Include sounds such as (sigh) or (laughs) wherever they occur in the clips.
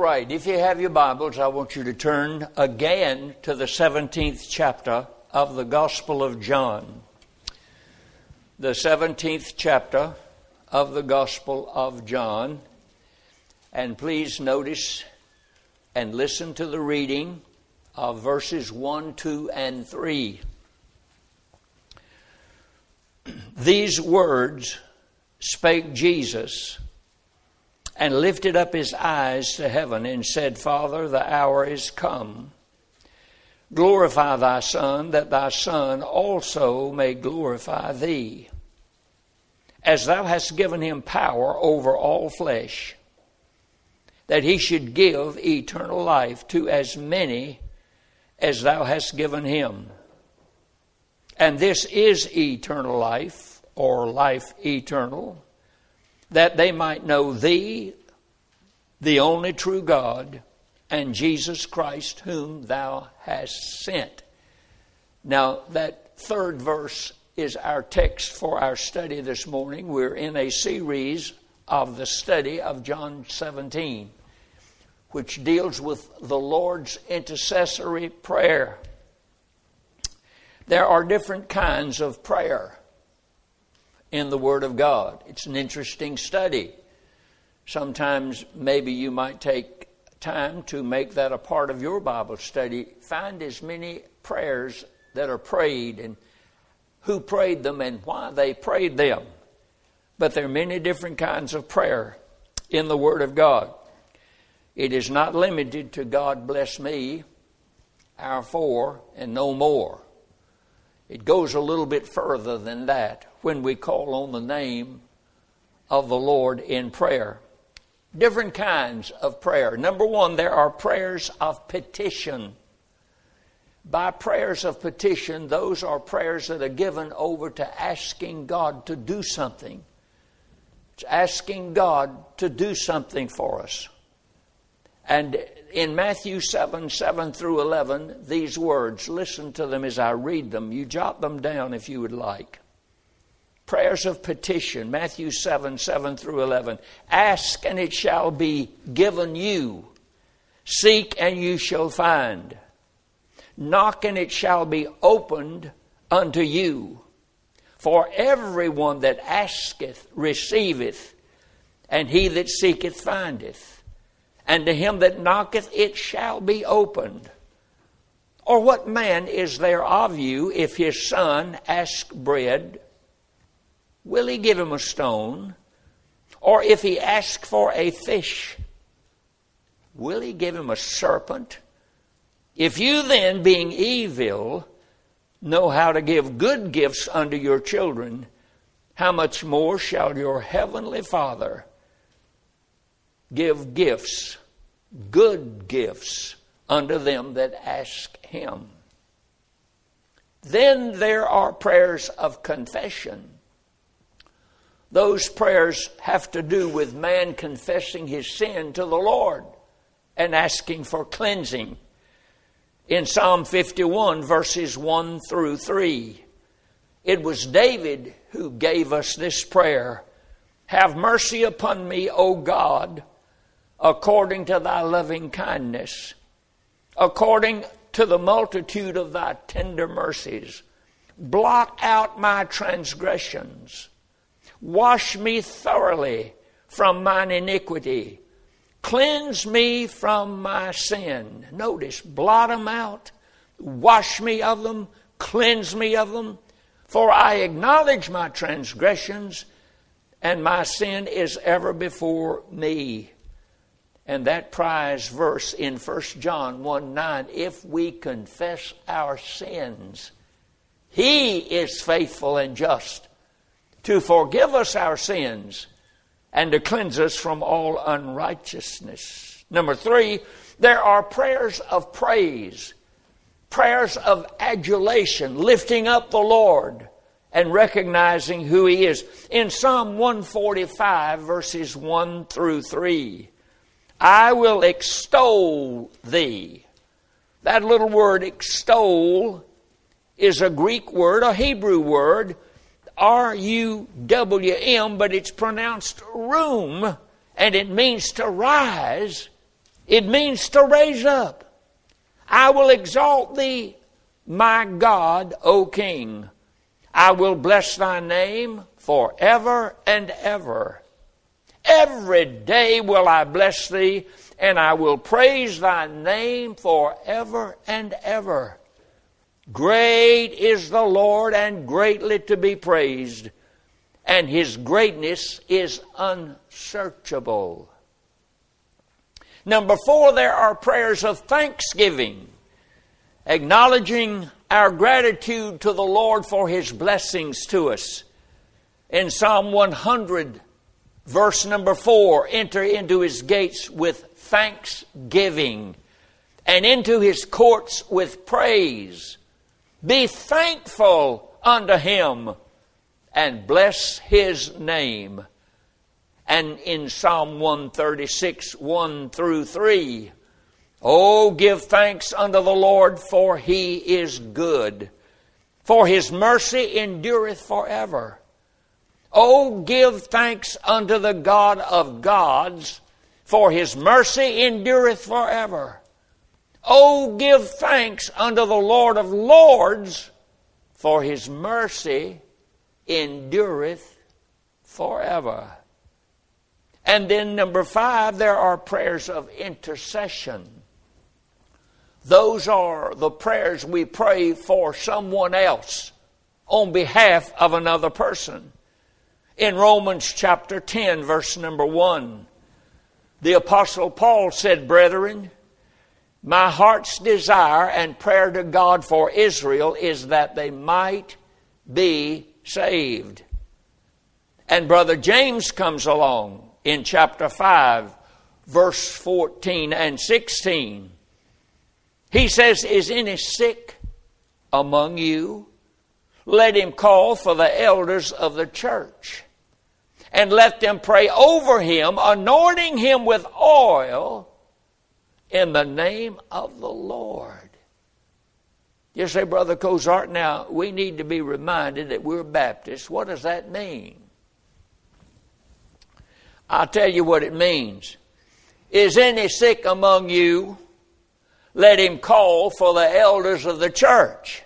right, if you have your Bibles, I want you to turn again to the 17th chapter of the Gospel of John. The 17th chapter of the Gospel of John. And please notice and listen to the reading of verses 1, 2, and 3. (clears throat) These words spake Jesus and lifted up his eyes to heaven and said, Father, the hour is come. Glorify thy Son, that thy Son also may glorify thee, as thou hast given him power over all flesh, that he should give eternal life to as many as thou hast given him. And this is eternal life, or life eternal that they might know thee, the only true God, and Jesus Christ, whom thou hast sent. Now, that third verse is our text for our study this morning. We're in a series of the study of John 17, which deals with the Lord's intercessory prayer. There are different kinds of prayer in the Word of God. It's an interesting study. Sometimes maybe you might take time to make that a part of your Bible study. Find as many prayers that are prayed and who prayed them and why they prayed them. But there are many different kinds of prayer in the Word of God. It is not limited to God bless me, our four, and no more. It goes a little bit further than that when we call on the name of the Lord in prayer. Different kinds of prayer. Number one, there are prayers of petition. By prayers of petition, those are prayers that are given over to asking God to do something. It's asking God to do something for us. And in Matthew 7 7 through 11, these words, listen to them as I read them. You jot them down if you would like. Prayers of petition, Matthew 7 7 through 11. Ask and it shall be given you. Seek and you shall find. Knock and it shall be opened unto you. For everyone that asketh receiveth, and he that seeketh findeth and to him that knocketh it shall be opened. Or what man is there of you if his son ask bread? Will he give him a stone? Or if he ask for a fish, will he give him a serpent? If you then, being evil, know how to give good gifts unto your children, how much more shall your heavenly Father give gifts good gifts unto them that ask him. Then there are prayers of confession. Those prayers have to do with man confessing his sin to the Lord and asking for cleansing. In Psalm 51, verses 1 through 3, it was David who gave us this prayer Have mercy upon me, O God according to thy loving kindness, according to the multitude of thy tender mercies. Blot out my transgressions. Wash me thoroughly from mine iniquity. Cleanse me from my sin. Notice, blot them out. Wash me of them. Cleanse me of them. For I acknowledge my transgressions, and my sin is ever before me and that prize verse in 1 John 1 9, if we confess our sins, He is faithful and just to forgive us our sins and to cleanse us from all unrighteousness. Number three, there are prayers of praise, prayers of adulation, lifting up the Lord and recognizing who He is. In Psalm 145, verses 1 through 3, I will extol thee. That little word extol is a Greek word, a Hebrew word, R U W M, but it's pronounced room, and it means to rise It means to raise up. I will exalt thee, my God, O King. I will bless thy name forever and ever. Every day will I bless thee, and I will praise thy name forever and ever. Great is the Lord and greatly to be praised, and his greatness is unsearchable. Number four, there are prayers of thanksgiving, acknowledging our gratitude to the Lord for his blessings to us. In Psalm 100, verse number four, enter into his gates with thanksgiving and into his courts with praise. Be thankful unto him and bless his name. And in Psalm 136, 1 through 3, Oh, give thanks unto the Lord, for he is good, for his mercy endureth forever. Oh, give thanks unto the God of gods, for his mercy endureth forever. Oh, give thanks unto the Lord of lords, for his mercy endureth forever. And then, number five, there are prayers of intercession. Those are the prayers we pray for someone else on behalf of another person. In Romans chapter 10, verse number 1, the Apostle Paul said, Brethren, my heart's desire and prayer to God for Israel is that they might be saved. And Brother James comes along in chapter 5, verse 14 and 16. He says, Is any sick among you? Let him call for the elders of the church and let them pray over him, anointing him with oil in the name of the Lord. You say, Brother Cozart, now we need to be reminded that we're Baptists. What does that mean? I'll tell you what it means. Is any sick among you? Let him call for the elders of the church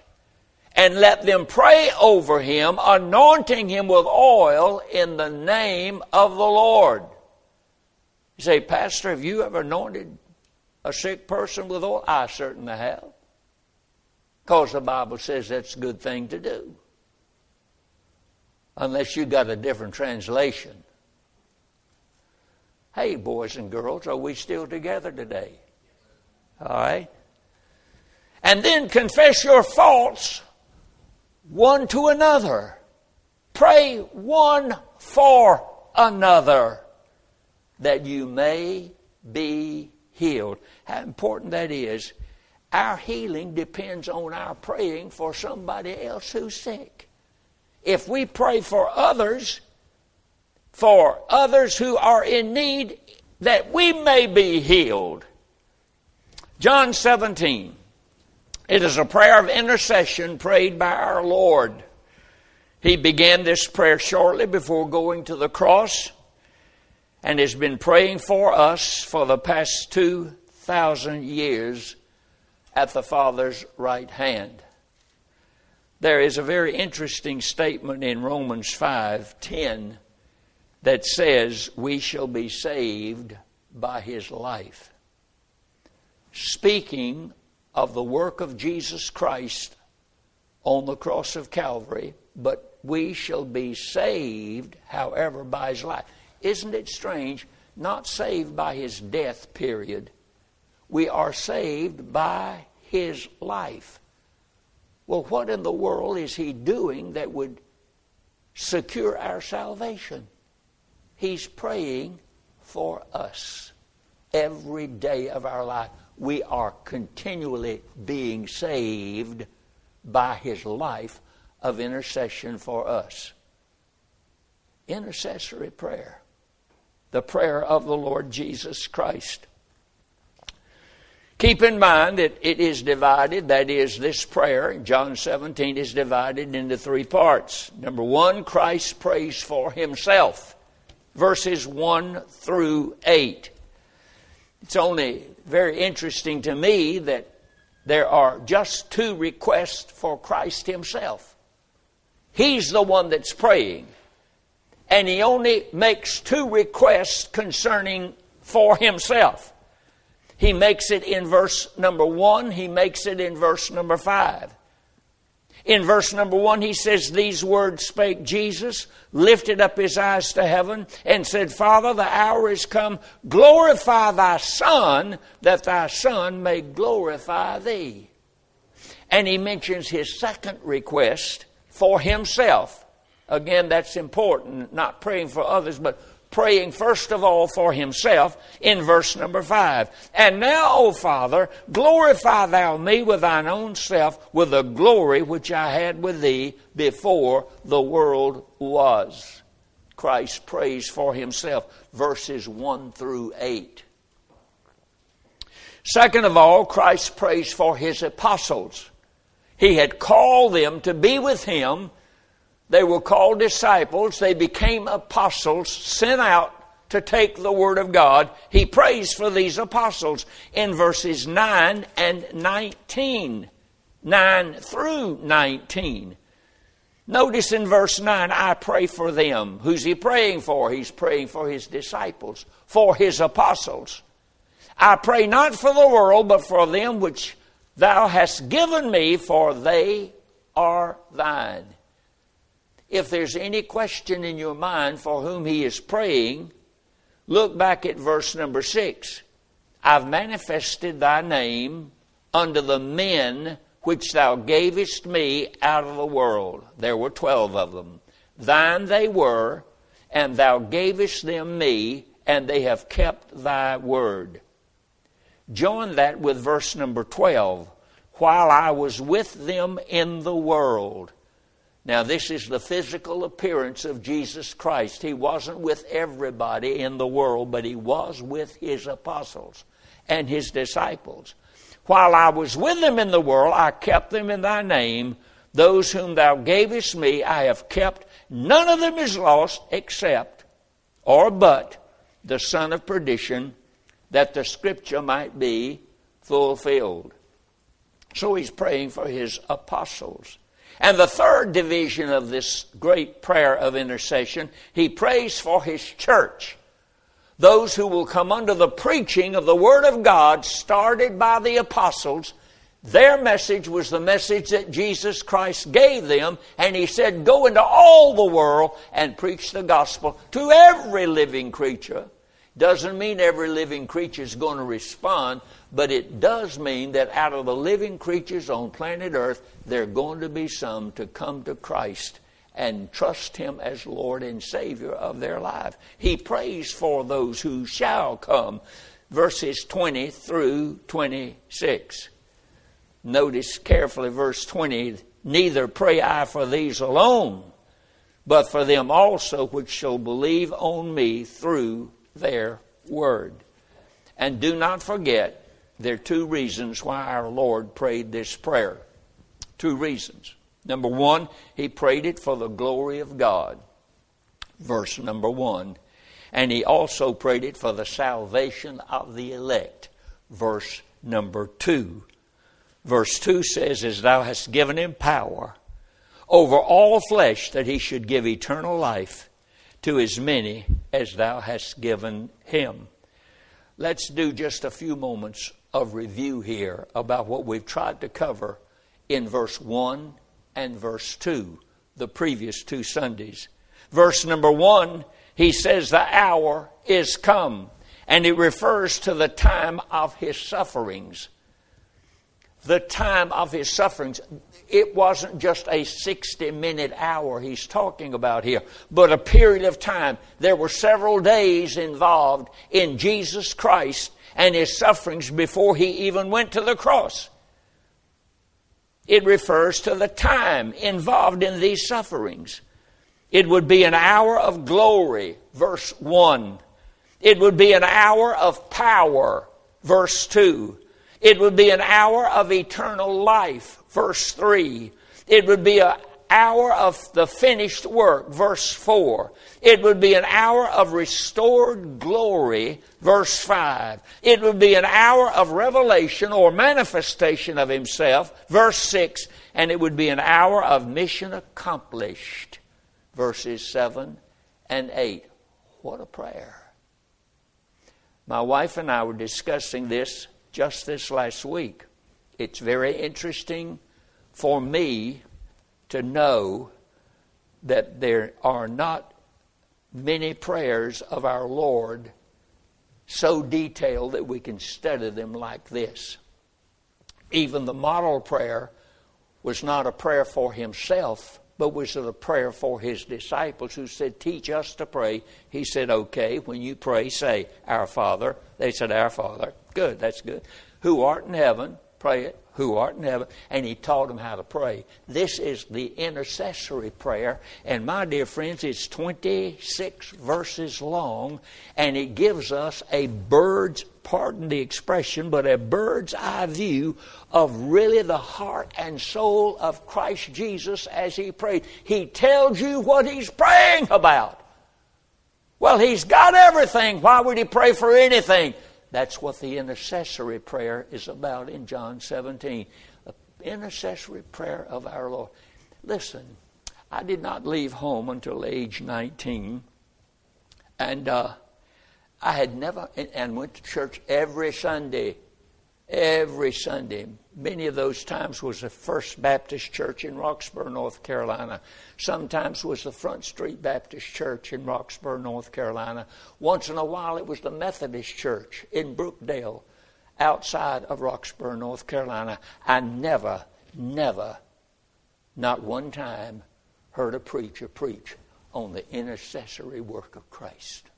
and let them pray over him, anointing him with oil in the name of the Lord. You say, Pastor, have you ever anointed a sick person with oil? I certainly have. Because the Bible says that's a good thing to do. Unless you got a different translation. Hey, boys and girls, are we still together today? All right? And then confess your faults one to another. Pray one for another that you may be healed. How important that is. Our healing depends on our praying for somebody else who's sick. If we pray for others, for others who are in need, that we may be healed. John 17. It is a prayer of intercession prayed by our Lord. He began this prayer shortly before going to the cross and has been praying for us for the past 2,000 years at the Father's right hand. There is a very interesting statement in Romans 5:10 that says we shall be saved by his life. Speaking of the work of Jesus Christ on the cross of Calvary, but we shall be saved, however, by his life. Isn't it strange? Not saved by his death, period. We are saved by his life. Well, what in the world is he doing that would secure our salvation? He's praying for us every day of our life we are continually being saved by his life of intercession for us. Intercessory prayer, the prayer of the Lord Jesus Christ. Keep in mind that it is divided, that is, this prayer John 17 is divided into three parts. Number one, Christ prays for himself, verses 1 through 8. It's only very interesting to me that there are just two requests for Christ Himself. He's the one that's praying. And He only makes two requests concerning for Himself. He makes it in verse number one, He makes it in verse number five. In verse number one, he says, These words spake Jesus, lifted up his eyes to heaven, and said, Father, the hour is come. Glorify thy Son, that thy Son may glorify thee. And he mentions his second request for himself. Again, that's important, not praying for others, but praying first of all for himself in verse number five. And now, O Father, glorify thou me with thine own self with the glory which I had with thee before the world was. Christ prays for himself, verses 1 through 8. Second of all, Christ prays for his apostles. He had called them to be with him they were called disciples. They became apostles, sent out to take the Word of God. He prays for these apostles in verses 9 and 19. 9 through 19. Notice in verse 9, I pray for them. Who's he praying for? He's praying for his disciples, for his apostles. I pray not for the world, but for them which thou hast given me, for they are thine. If there's any question in your mind for whom he is praying, look back at verse number six. I've manifested thy name unto the men which thou gavest me out of the world. There were twelve of them. Thine they were, and thou gavest them me, and they have kept thy word. Join that with verse number 12. While I was with them in the world, now, this is the physical appearance of Jesus Christ. He wasn't with everybody in the world, but he was with his apostles and his disciples. While I was with them in the world, I kept them in thy name. Those whom thou gavest me, I have kept. None of them is lost except or but the son of perdition, that the scripture might be fulfilled. So he's praying for his apostles. And the third division of this great prayer of intercession, he prays for his church. Those who will come under the preaching of the Word of God started by the apostles. Their message was the message that Jesus Christ gave them, and He said, Go into all the world and preach the gospel to every living creature. Doesn't mean every living creature is going to respond, but it does mean that out of the living creatures on planet Earth, there are going to be some to come to Christ and trust Him as Lord and Savior of their life. He prays for those who shall come. Verses 20 through 26. Notice carefully verse 20 Neither pray I for these alone, but for them also which shall believe on me through their word. And do not forget there are two reasons why our Lord prayed this prayer. Two reasons. Number one, he prayed it for the glory of God. Verse number one. And he also prayed it for the salvation of the elect. Verse number two. Verse 2 says, As thou hast given him power over all flesh, that he should give eternal life to as many as thou hast given him. Let's do just a few moments of review here about what we've tried to cover in verse 1 and verse 2, the previous two Sundays. Verse number 1, he says, The hour is come, and it refers to the time of his sufferings. The time of his sufferings. It wasn't just a 60 minute hour he's talking about here, but a period of time. There were several days involved in Jesus Christ and his sufferings before he even went to the cross. It refers to the time involved in these sufferings. It would be an hour of glory, verse 1. It would be an hour of power, verse 2. It would be an hour of eternal life, verse 3. It would be an hour of the finished work, verse 4. It would be an hour of restored glory, verse 5. It would be an hour of revelation or manifestation of Himself, verse 6. And it would be an hour of mission accomplished, verses 7 and 8. What a prayer. My wife and I were discussing this just this last week. It's very interesting for me to know that there are not many prayers of our Lord so detailed that we can study them like this. Even the model prayer was not a prayer for himself, but was a prayer for his disciples who said, Teach us to pray. He said, Okay, when you pray, say, Our Father. They said, Our Father. Good, that's good. Who art in heaven, pray who art in heaven, and he taught them how to pray. This is the intercessory prayer, and my dear friends, it's 26 verses long, and it gives us a bird's, pardon the expression, but a bird's eye view of really the heart and soul of Christ Jesus as he prayed. He tells you what he's praying about. Well, he's got everything. Why would he pray for anything? That's what the intercessory prayer is about in John 17. The intercessory prayer of our Lord. Listen, I did not leave home until age 19. And uh, I had never, and went to church every Sunday every Sunday. Many of those times was the First Baptist Church in Roxboro, North Carolina. Sometimes was the Front Street Baptist Church in Roxboro, North Carolina. Once in a while it was the Methodist Church in Brookdale, outside of Roxboro, North Carolina. I never, never, not one time, heard a preacher preach on the intercessory work of Christ.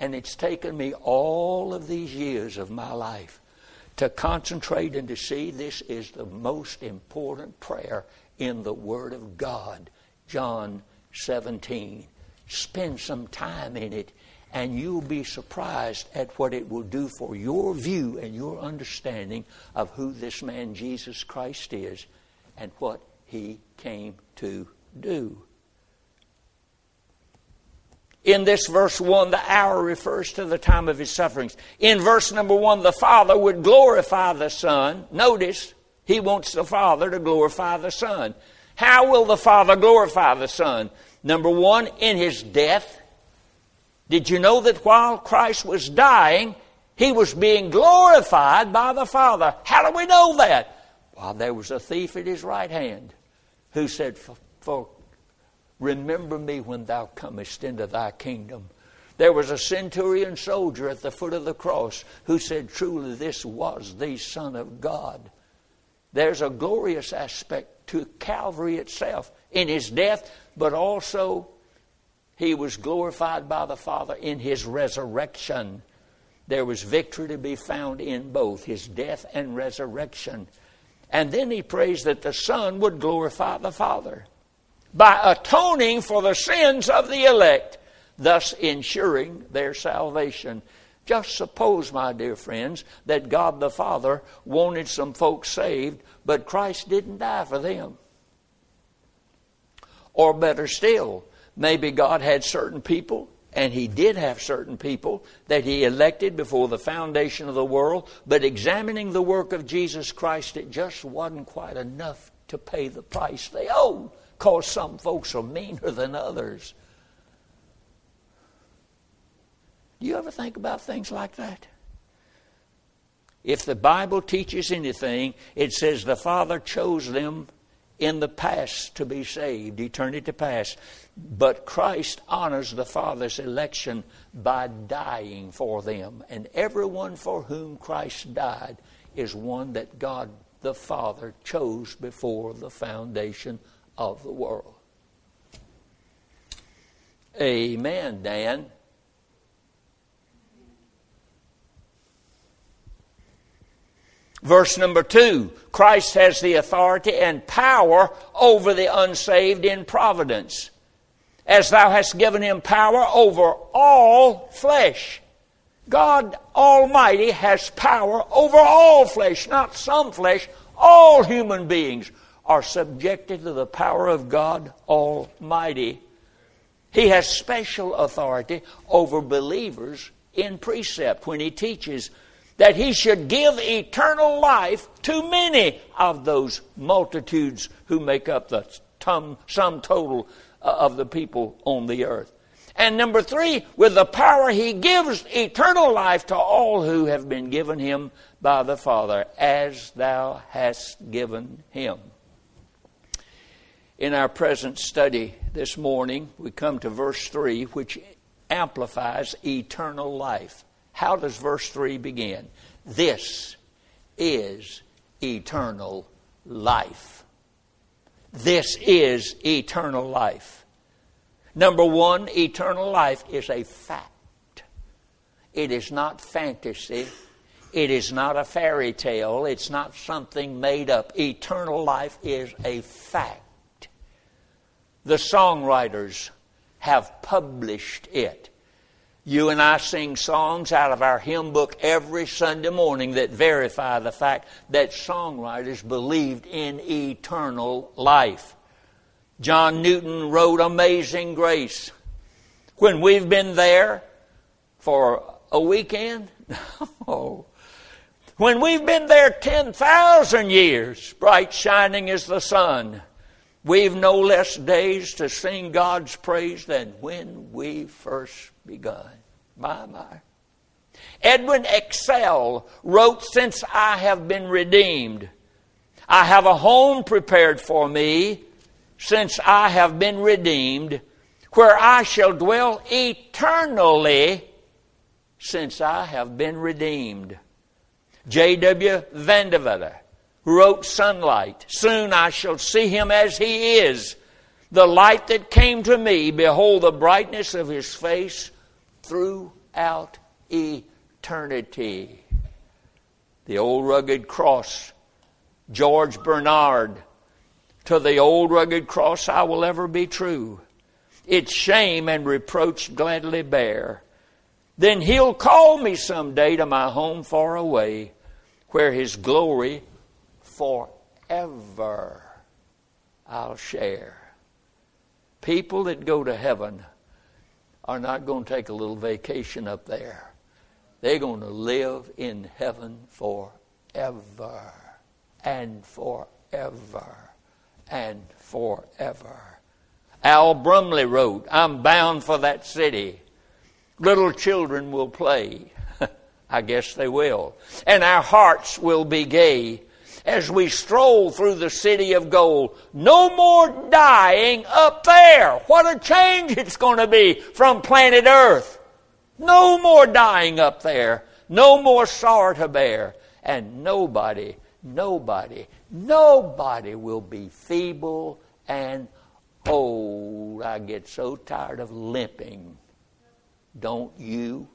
And it's taken me all of these years of my life to concentrate and to see this is the most important prayer in the Word of God. John 17. Spend some time in it, and you'll be surprised at what it will do for your view and your understanding of who this man Jesus Christ is and what he came to do. In this verse 1, the hour refers to the time of his sufferings. In verse number 1, the Father would glorify the Son. Notice, he wants the Father to glorify the Son. How will the Father glorify the Son? Number one, in his death. Did you know that while Christ was dying, he was being glorified by the Father? How do we know that? Well, there was a thief at his right hand who said, For Remember me when thou comest into thy kingdom. There was a centurion soldier at the foot of the cross who said, Truly, this was the Son of God. There's a glorious aspect to Calvary itself in his death, but also he was glorified by the Father in his resurrection. There was victory to be found in both his death and resurrection. And then he prays that the Son would glorify the Father by atoning for the sins of the elect, thus ensuring their salvation. Just suppose, my dear friends, that God the Father wanted some folks saved, but Christ didn't die for them. Or better still, maybe God had certain people, and He did have certain people that He elected before the foundation of the world, but examining the work of Jesus Christ, it just wasn't quite enough to pay the price they owed because some folks are meaner than others. Do you ever think about things like that? If the Bible teaches anything, it says the Father chose them in the past to be saved, eternity past. But Christ honors the Father's election by dying for them. And everyone for whom Christ died is one that God the Father chose before the foundation of the world. Amen, Dan. Verse number two Christ has the authority and power over the unsaved in providence, as thou hast given him power over all flesh. God Almighty has power over all flesh, not some flesh, all human beings are subjected to the power of God Almighty. He has special authority over believers in precept when he teaches that he should give eternal life to many of those multitudes who make up the sum total uh, of the people on the earth. And number three, with the power he gives eternal life to all who have been given him by the Father, as thou hast given him. In our present study this morning, we come to verse 3, which amplifies eternal life. How does verse 3 begin? This is eternal life. This is eternal life. Number one, eternal life is a fact. It is not fantasy. It is not a fairy tale. It's not something made up. Eternal life is a fact. The songwriters have published it. You and I sing songs out of our hymn book every Sunday morning that verify the fact that songwriters believed in eternal life. John Newton wrote Amazing Grace. When we've been there for a weekend, (laughs) oh, when we've been there 10,000 years, bright shining as the sun, We've no less days to sing God's praise than when we first begun. My, my. Edwin Excell wrote, Since I have been redeemed, I have a home prepared for me, since I have been redeemed, where I shall dwell eternally, since I have been redeemed. J.W. Vandeventer wrote sunlight. Soon I shall see him as he is. The light that came to me, behold the brightness of his face throughout eternity. The old rugged cross, George Bennard, to the old rugged cross I will ever be true. Its shame and reproach gladly bear. Then he'll call me some day to my home far away, where his glory forever I'll share. People that go to heaven are not going to take a little vacation up there. They're going to live in heaven forever and forever and forever. Al Brumley wrote, I'm bound for that city. Little children will play. (laughs) I guess they will. And our hearts will be gay as we stroll through the city of gold. No more dying up there. What a change it's going to be from planet Earth. No more dying up there. No more sorrow to bear. And nobody, nobody, nobody will be feeble and old. I get so tired of limping. Don't you?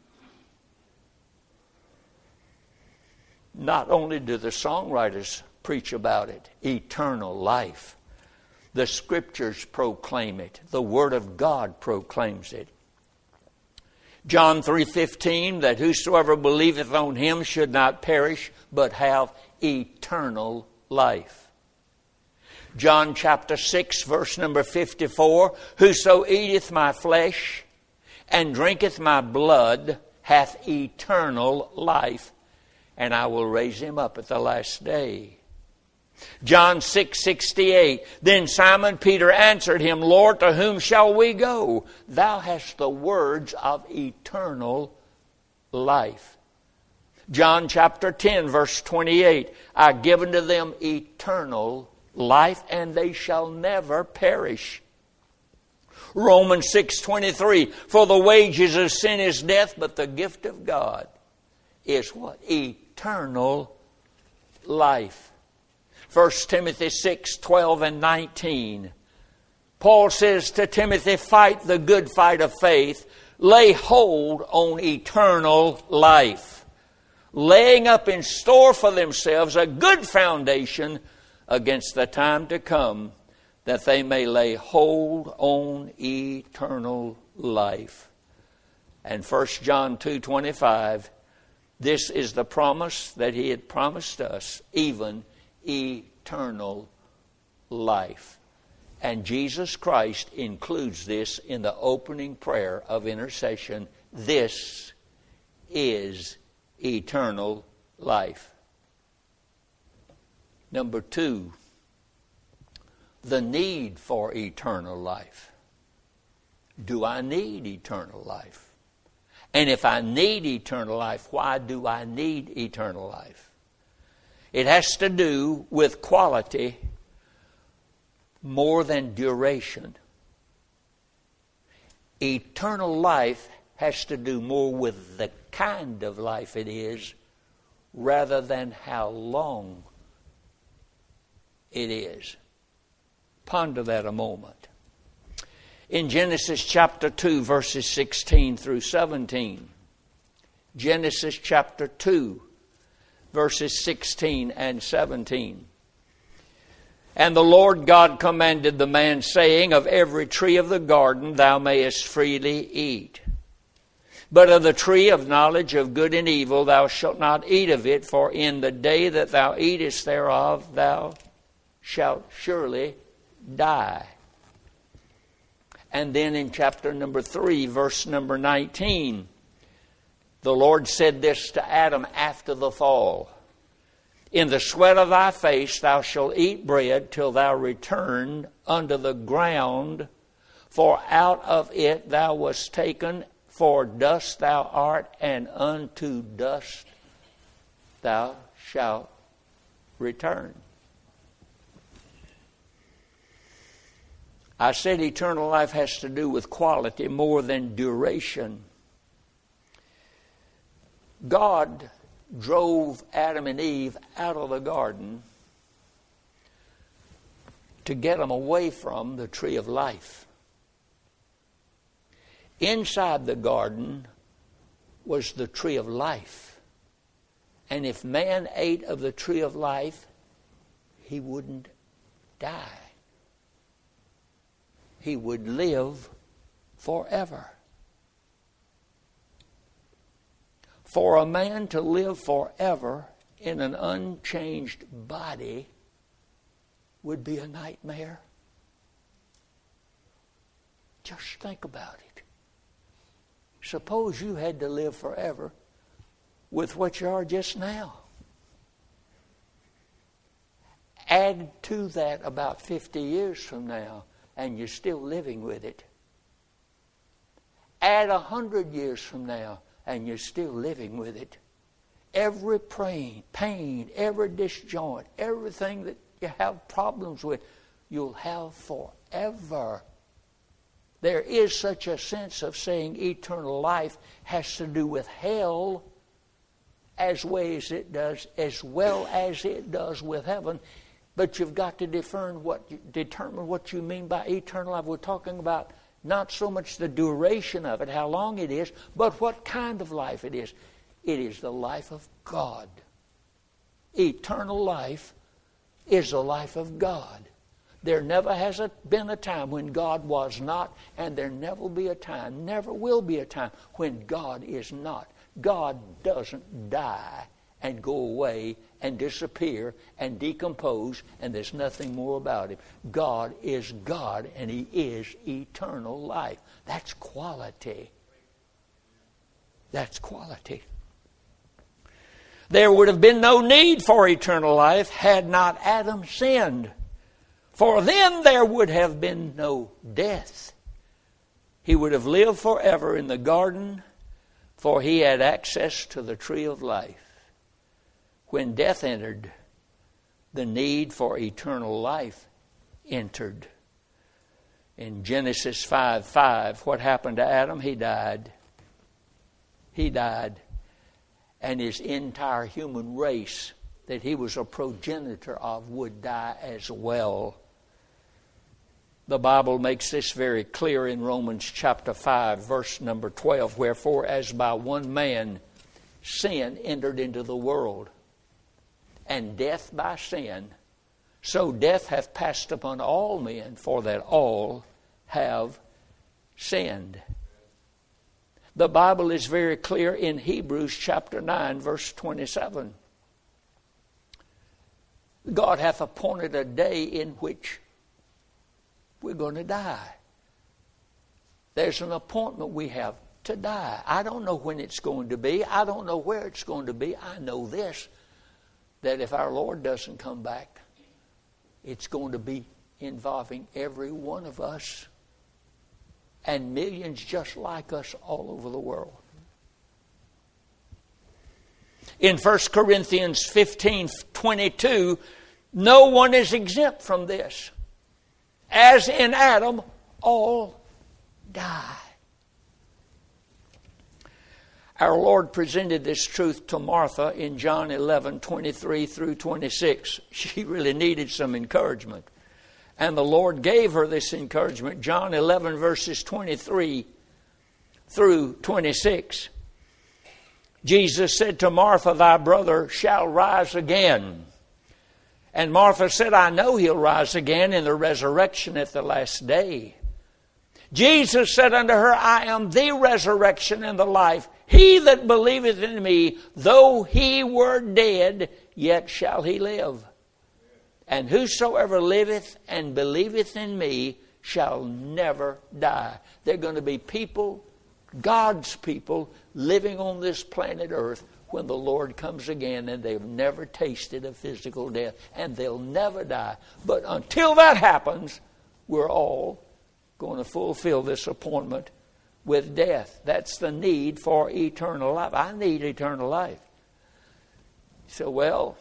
Not only do the songwriters preach about it, eternal life, the scriptures proclaim it, the word of God proclaims it. John 3:15 that whosoever believeth on him should not perish but have eternal life. John chapter 6 verse number 54 whoso eateth my flesh and drinketh my blood hath eternal life and I will raise him up at the last day. John 6 68. Then Simon Peter answered him, Lord, to whom shall we go? Thou hast the words of eternal life. John chapter 10, verse 28. I give unto them eternal life, and they shall never perish. Romans 6:23 For the wages of sin is death but the gift of God is what eternal life. 1 Timothy 6 12 and 19. Paul says to Timothy, Fight the good fight of faith, lay hold on eternal life, laying up in store for themselves a good foundation against the time to come, that they may lay hold on eternal life. And 1 John 2 25 this is the promise that He had promised us, even eternal life. And Jesus Christ includes this in the opening prayer of intercession. This is eternal life. Number two, the need for eternal life. Do I need eternal life? And if I need eternal life, why do I need eternal life? It has to do with quality more than duration. Eternal life has to do more with the kind of life it is rather than how long it is. Ponder that a moment. In Genesis chapter 2, verses 16 through 17, Genesis chapter 2, verses 16 and 17. And the Lord God commanded the man, saying, Of every tree of the garden thou mayest freely eat. But of the tree of knowledge of good and evil thou shalt not eat of it, for in the day that thou eatest thereof thou shalt surely die. And then in chapter number 3, verse number 19, the Lord said this to Adam after the fall In the sweat of thy face thou shalt eat bread till thou return unto the ground, for out of it thou wast taken, for dust thou art, and unto dust thou shalt return. I said eternal life has to do with quality more than duration. God drove Adam and Eve out of the garden to get them away from the tree of life. Inside the garden was the tree of life. And if man ate of the tree of life, he wouldn't die he would live forever. For a man to live forever in an unchanged body would be a nightmare. Just think about it. Suppose you had to live forever with what you are just now. Add to that about 50 years from now, and you're still living with it. Add a hundred years from now, and you're still living with it. Every pain, pain, every disjoint, everything that you have problems with, you'll have forever. There is such a sense of saying eternal life has to do with hell as ways it does, as well as it does with heaven. But you've got to what, determine what you mean by eternal life. We're talking about not so much the duration of it, how long it is, but what kind of life it is. It is the life of God. Eternal life is the life of God. There never has been a time when God was not, and there never will be a time, never will be a time when God is not. God doesn't die and go away and disappear and decompose, and there's nothing more about him. God is God, and he is eternal life. That's quality. That's quality. There would have been no need for eternal life had not Adam sinned. For then there would have been no death. He would have lived forever in the garden, for he had access to the tree of life. When death entered, the need for eternal life entered. In Genesis 5 5, what happened to Adam? He died. He died. And his entire human race that he was a progenitor of would die as well. The Bible makes this very clear in Romans chapter 5, verse number 12. Wherefore, as by one man sin entered into the world, and death by sin, so death hath passed upon all men, for that all have sinned. The Bible is very clear in Hebrews chapter 9, verse 27. God hath appointed a day in which we're going to die. There's an appointment we have to die. I don't know when it's going to be. I don't know where it's going to be. I know this that if our Lord doesn't come back, it's going to be involving every one of us and millions just like us all over the world. In 1 Corinthians 15 22, no one is exempt from this. As in Adam, all die. Our Lord presented this truth to Martha in John 11 23 through 26. (laughs) She really needed some encouragement. And the Lord gave her this encouragement. John 11, verses 23 through 26. Jesus said to Martha, Thy brother shall rise again. And Martha said, I know he'll rise again in the resurrection at the last day. Jesus said unto her, I am the resurrection and the life. He that believeth in me, though he were dead, yet shall he live. And whosoever liveth and believeth in me shall never die. They're going to be people, God's people, living on this planet Earth when the Lord comes again and they've never tasted a physical death and they'll never die. But until that happens, we're all going to fulfill this appointment with death. That's the need for eternal life. I need eternal life. So, well,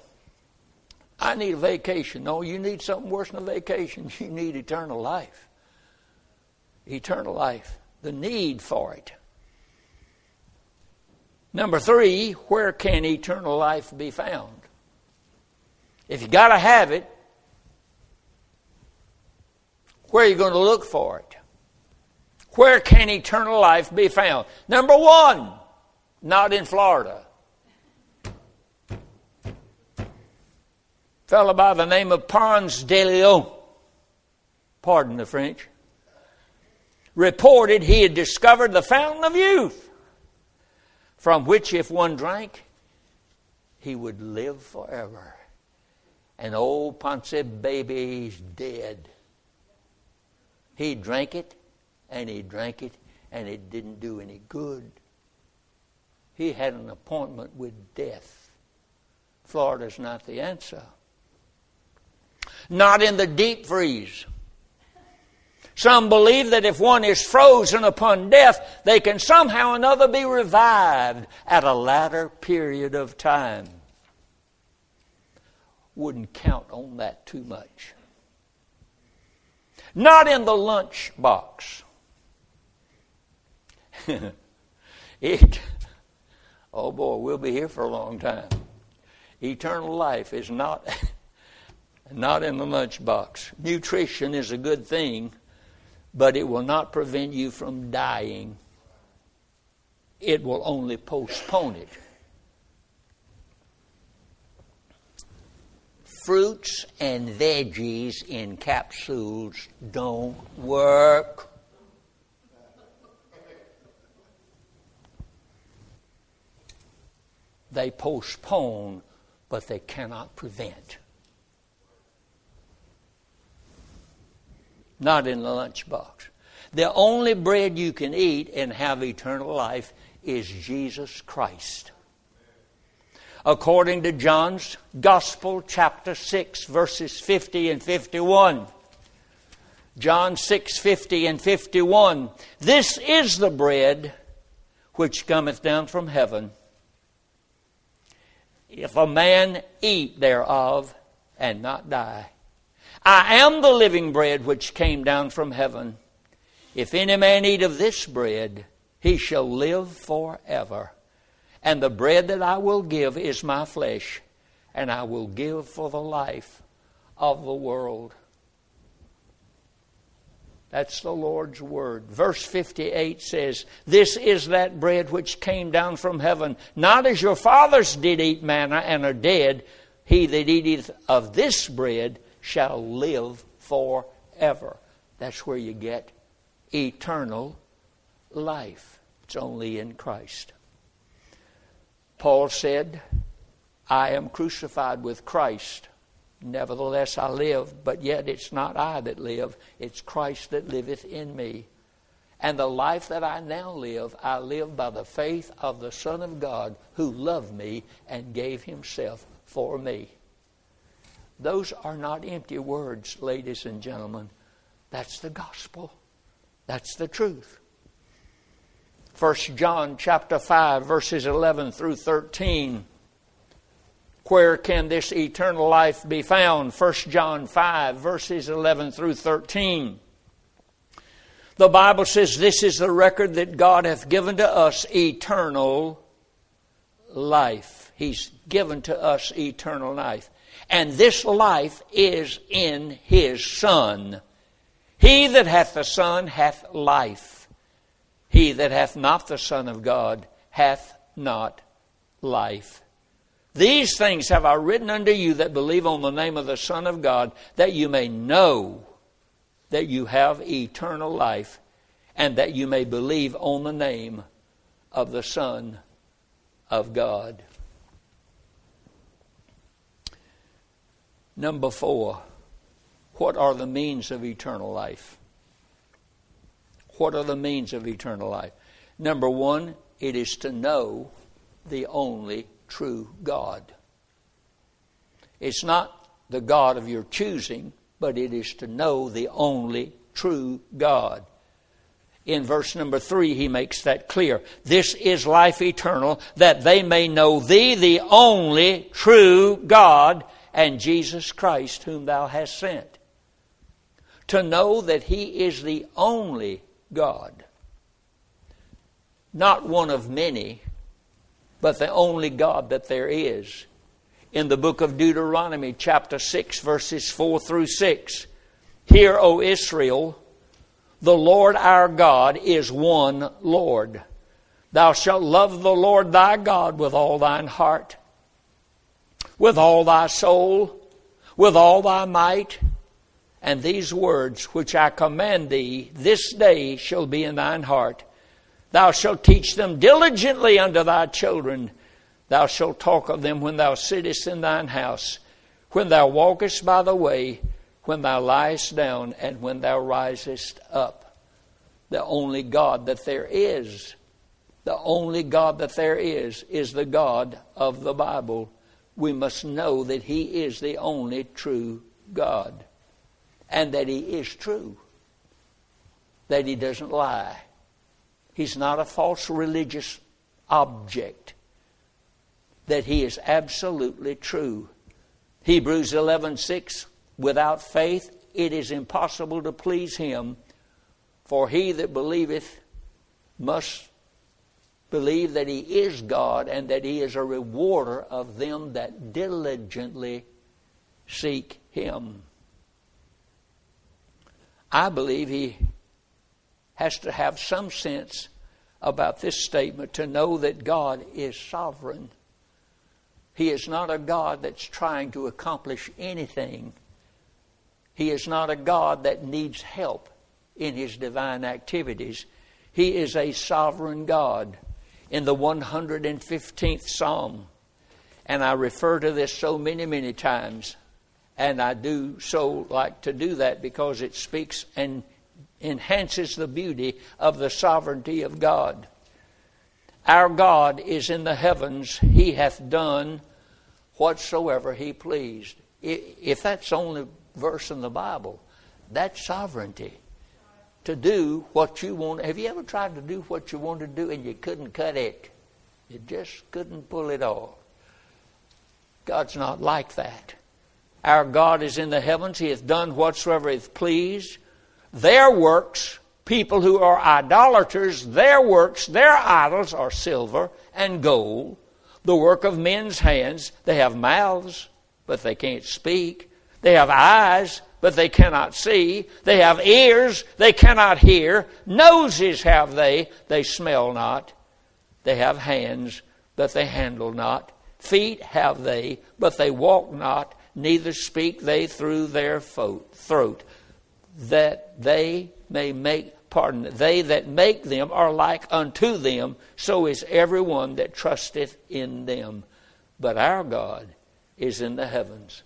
I need a vacation. No, you need something worse than a vacation. (laughs) You need eternal life. Eternal life. The need for it. Number three, where can eternal life be found? If you got to have it, where are you going to look for it? Where can eternal life be found? Number one, not in Florida. fellow by the name of Ponce de Leon, pardon the French, reported he had discovered the fountain of youth, from which if one drank, he would live forever. And old Ponce baby's dead. He drank it, and he drank it, and it didn't do any good. He had an appointment with death. Florida's not the answer not in the deep freeze. Some believe that if one is frozen upon death, they can somehow or another be revived at a latter period of time. Wouldn't count on that too much. Not in the lunch box. (laughs) it, oh boy, we'll be here for a long time. Eternal life is not (laughs) not in the lunchbox. Nutrition is a good thing, but it will not prevent you from dying. It will only postpone it. Fruits and veggies in capsules don't work. They postpone, but they cannot prevent. not in the lunchbox. The only bread you can eat and have eternal life is Jesus Christ. According to John's Gospel, chapter 6, verses 50 and 51. John 6, 50 and 51. This is the bread which cometh down from heaven. If a man eat thereof and not die, I am the living bread which came down from heaven. If any man eat of this bread, he shall live forever. And the bread that I will give is my flesh, and I will give for the life of the world. That's the Lord's word. Verse 58 says, This is that bread which came down from heaven, not as your fathers did eat manna and are dead. He that eateth of this bread shall live forever. That's where you get eternal life. It's only in Christ. Paul said, I am crucified with Christ. Nevertheless, I live, but yet it's not I that live, it's Christ that liveth in me. And the life that I now live, I live by the faith of the Son of God who loved me and gave himself for me. Those are not empty words, ladies and gentlemen. That's the gospel. That's the truth. 1 John chapter 5 verses 11 through 13 where can this eternal life be found? 1 John 5, verses 11 through 13. The Bible says, This is the record that God hath given to us eternal life. He's given to us eternal life. And this life is in His Son. He that hath the Son hath life. He that hath not the Son of God hath not life. These things have I written unto you that believe on the name of the Son of God, that you may know that you have eternal life, and that you may believe on the name of the Son of God. Number four, what are the means of eternal life? What are the means of eternal life? Number one, it is to know the only true God. It's not the God of your choosing, but it is to know the only true God. In verse number three, he makes that clear. This is life eternal, that they may know thee, the only true God, and Jesus Christ, whom thou hast sent. To know that he is the only God, not one of many, but the only God that there is. In the book of Deuteronomy, chapter 6, verses 4 through 6. Hear, O Israel, the Lord our God is one Lord. Thou shalt love the Lord thy God with all thine heart, with all thy soul, with all thy might. And these words which I command thee this day shall be in thine heart Thou shalt teach them diligently unto thy children. Thou shalt talk of them when thou sittest in thine house, when thou walkest by the way, when thou liest down, and when thou risest up. The only God that there is, the only God that there is, is the God of the Bible. We must know that He is the only true God, and that He is true, that He doesn't lie He's not a false religious object. That he is absolutely true. Hebrews 11:6 Without faith it is impossible to please him for he that believeth must believe that he is God and that he is a rewarder of them that diligently seek him. I believe he has to have some sense about this statement to know that God is sovereign. He is not a God that's trying to accomplish anything. He is not a God that needs help in his divine activities. He is a sovereign God. In the 115th Psalm, and I refer to this so many, many times, and I do so like to do that because it speaks and enhances the beauty of the sovereignty of God. Our God is in the heavens, He hath done whatsoever He pleased. If that's the only verse in the Bible, that's sovereignty. To do what you want. Have you ever tried to do what you wanted to do and you couldn't cut it? You just couldn't pull it off. God's not like that. Our God is in the heavens. He hath done whatsoever He hath pleased. Their works, people who are idolaters, their works, their idols are silver and gold, the work of men's hands. They have mouths, but they can't speak. They have eyes, but they cannot see. They have ears, they cannot hear. Noses have they, they smell not. They have hands, but they handle not. Feet have they, but they walk not, neither speak they through their throat that they may make pardon they that make them are like unto them so is everyone that trusteth in them but our god is in the heavens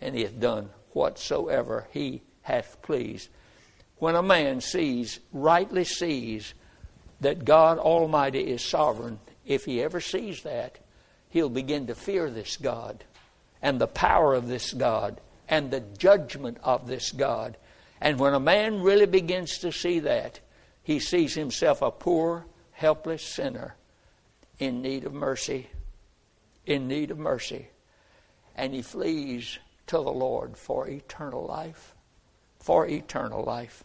and he hath done whatsoever he hath pleased. When a man sees, rightly sees, that God Almighty is sovereign, if he ever sees that, he'll begin to fear this God and the power of this God and the judgment of this God. And when a man really begins to see that, he sees himself a poor, helpless sinner in need of mercy, in need of mercy. And he flees to the Lord for eternal life. For eternal life.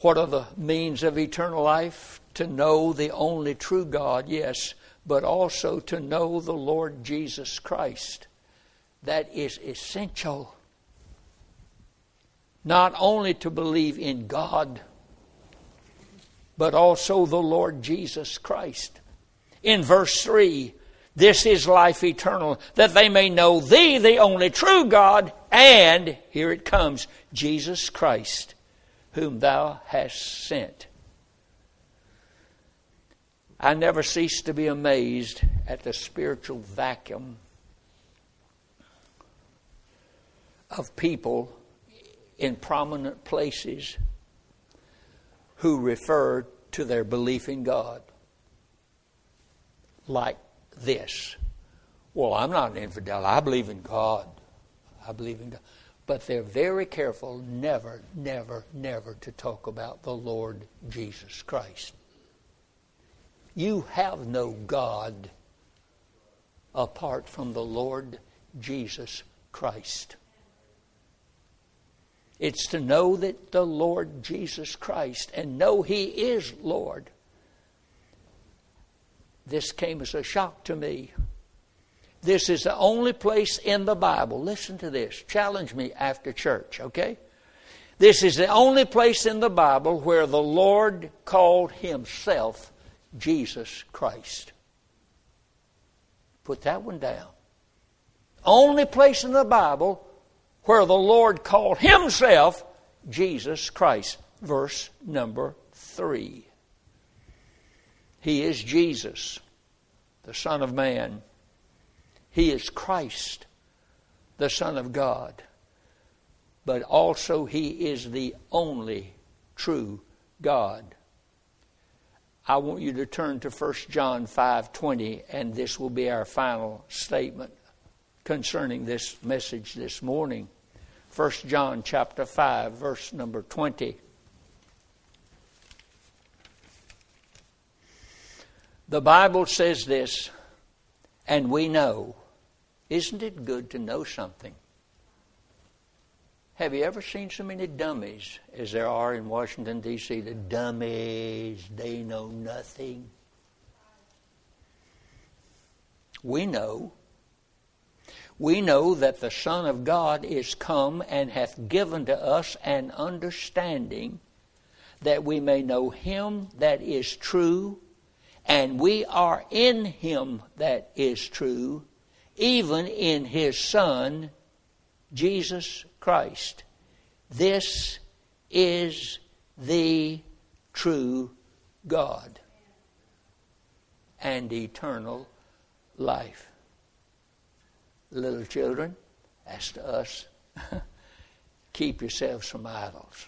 What are the means of eternal life? To know the only true God, yes, but also to know the Lord Jesus Christ. That is essential. Not only to believe in God, but also the Lord Jesus Christ. In verse 3, this is life eternal, that they may know Thee, the only true God, and, here it comes, Jesus Christ, whom Thou hast sent. I never cease to be amazed at the spiritual vacuum of people in prominent places who refer to their belief in God like this. Well, I'm not an infidel. I believe in God. I believe in God. But they're very careful never, never, never to talk about the Lord Jesus Christ. You have no God apart from the Lord Jesus Christ. It's to know that the Lord Jesus Christ and know He is Lord this came as a shock to me. This is the only place in the Bible. Listen to this. Challenge me after church, okay? This is the only place in the Bible where the Lord called Himself Jesus Christ. Put that one down. Only place in the Bible where the Lord called Himself Jesus Christ. Verse number three. He is Jesus, the Son of Man. He is Christ, the Son of God. But also, He is the only true God. I want you to turn to 1 John 5:20 and this will be our final statement concerning this message this morning. 1 John chapter 5 verse number 20. The Bible says this, and we know. Isn't it good to know something? Have you ever seen so many dummies as there are in Washington, D.C.? The dummies, they know nothing. We know. We know that the Son of God is come and hath given to us an understanding that we may know Him that is true and we are in him that is true, even in his Son, Jesus Christ. This is the true God and eternal life. Little children, as to us, (laughs) keep yourselves from idols.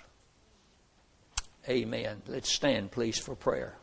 Amen. Let's stand, please, for prayer.